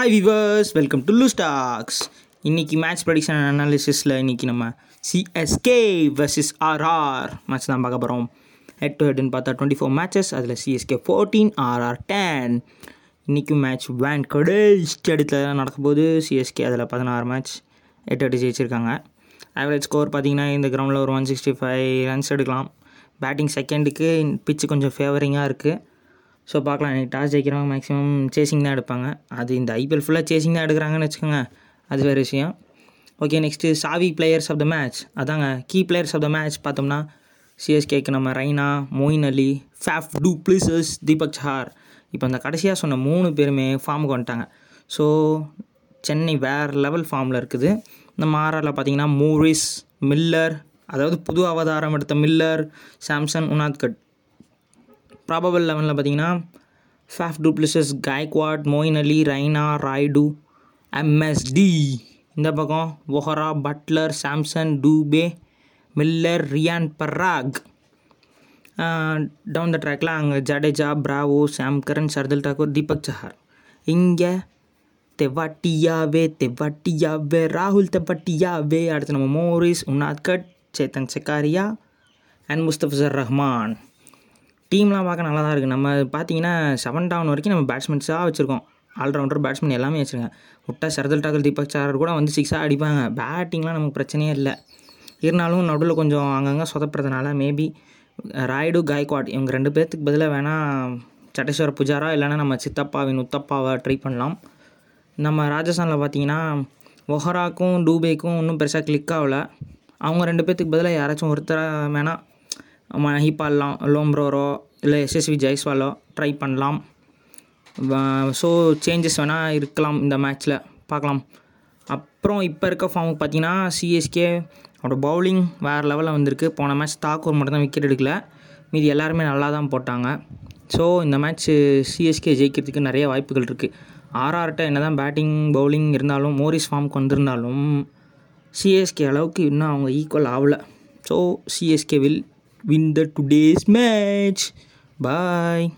Hi viewers welcome to லூ ஸ்டாக்ஸ் இன்றைக்கி மேட்ச் ப்ரடிக்ஷன் அனாலிசிஸில் இன்றைக்கி நம்ம சிஎஸ்கே வெர்சஸ் ஆர்ஆர் மேட்ச் தான் பார்க்க போகிறோம் ஹெட் டு ஹெட்னு பார்த்தா டுவெண்ட்டி ஃபோர் மேட்சஸ் அதில் சிஎஸ்கே ஃபோர்டீன் ஆர்ஆர் டென் இன்றைக்கும் மேட்ச் வேன் கடைஸ்ட் இடத்துல நடக்கும்போது போது சிஎஸ்கே அதில் பதினாறு மேட்ச் எட்டு எட்டு ஜெயிச்சிருக்காங்க. ஆவரேஜ் ஸ்கோர் பார்த்தீங்கன்னா இந்த கிரவுண்டில் ஒரு ஒன் சிக்ஸ்டி ஃபைவ் ரன்ஸ் எடுக்கலாம் பேட்டிங் செகண்டுக்கு பிச்சு கொஞ்சம் ஃபேவரிங்காக இருக்குது ஸோ பார்க்கலாம். எனக்கு டாஸ் ஜெயிக்கிறவங்க மேக்ஸிமம் சேசிங் தான் எடுப்பாங்க. அது இந்த ஐபிஎல் ஃபுல்லாக சேசிங் தான் எடுக்கிறாங்கன்னு வச்சுக்கோங்க அது வேறு விஷயம். ஓகே நெக்ஸ்ட்டு சாவி பிளேயர்ஸ் ஆஃப் த மேட்ச் அதாங்க key players of the match பார்த்தோம்னா சிஎஸ்கேக்கு நம்ம Raina Moeen Ali Faf du Plessis Deepak Chahar இப்போ அந்த கடைசியாக சொன்ன மூணு பேருமே ஃபார்முக்கு வந்துட்டாங்க. ஸோ சென்னை வேறு லெவல் ஃபார்மில் இருக்குது. நம்ம ஆர்ஆரில் பார்த்தீங்கன்னா மூரிஸ் மில்லர் அதாவது புது அவதாரம் எடுத்த மில்லர் சாம்சன் உனாத்கட் ப்ராபபிள் லெவனில் பார்த்தீங்கன்னா Faf du Plessis Gaikwad Moeen Ali Raina Rayudu MSD இந்த பக்கம் ஒஹரா Buttler Samson Dube Miller Riyan Parag down the ட்ராக்ல அங்கே Jadeja Bravo Sam Curran Shardul Thakur Deepak Chahar இங்கே தெவாட்டியாவே தெவாட்டியாவே ராகுல் தெவாட்டியாவே அடுத்து நம்ம மோரிஸ் உன்னாத்கட் சேத்தன் செக்காரியா அண்ட் முஸ்தபிசர் ரஹ்மான் டீம்லாம் பார்க்க நல்லா தான் இருக்குது நம்ம பார்த்தீங்கன்னா செவன் டவுன் வரைக்கும் நம்ம பேட்ஸ்மென்ஸாக வச்சுருக்கோம். ஆல்ரவுண்டர் பேட்ஸ்மேன் எல்லாமே வச்சுருக்கேன். விட்டா சரதல் டாக்கல் தீபக் சாரர் கூட வந்து சிக்ஸாக அடிப்பாங்க. பேட்டிங்லாம் நமக்கு பிரச்சனையே இல்லை. இருந்தாலும் நடுவில் கொஞ்சம் அங்கங்கே சொதப்புறதுனால மேபி ராய்டு காய்க்வாட் இவங்க ரெண்டு பேர்த்துக்கு பதிலாக வேணால் சட்டேஸ்வர புஜாரா இல்லைன்னா நம்ம சித்தப்பாவின் உத்தப்பாவை ட்ரை பண்ணலாம். நம்ம ராஜஸ்தானில் பார்த்தீங்கன்னா ஒஹராக்கும் டூபேக்கும் இன்னும் பெருசாக கிளிக் ஆகலை. அவங்க ரெண்டு பேர்த்துக்கு பதிலாக யாராச்சும் ஒருத்தராக வேணால் மஹிபால்லாம் லோம்ரோரோ இல்லை எஸ்எஸ்வி ஜெய்ஸ்வாலோ ட்ரை பண்ணலாம். ஸோ சேஞ்சஸ் வேணால் இருக்கலாம் இந்த மேட்ச்சில் பார்க்கலாம். அப்புறம் இப்போ இருக்க ஃபார்முக்கு பார்த்தீங்கன்னா சிஎஸ்கே அவரோட பவுலிங் வேறு லெவலில் வந்திருக்கு. போன மேட்ச் தாக்கூர் மட்டும் தான் விக்கெட் எடுக்கல. மீதி எல்லாருமே நல்லா தான் போட்டாங்க. ஸோ இந்த மேட்ச் சிஎஸ்கே ஜெயிக்கிறதுக்கு நிறைய வாய்ப்புகள் இருக்குது ஆர்ஆர்கிட்ட என்ன தான் பேட்டிங் பவுலிங் இருந்தாலும் மோரிஸ் ஃபார்முக்கு வந்திருந்தாலும் சிஎஸ்கே அளவுக்கு இன்னும் அவங்க ஈக்குவல் ஆகலை. So CSK will win the today's match. Bye.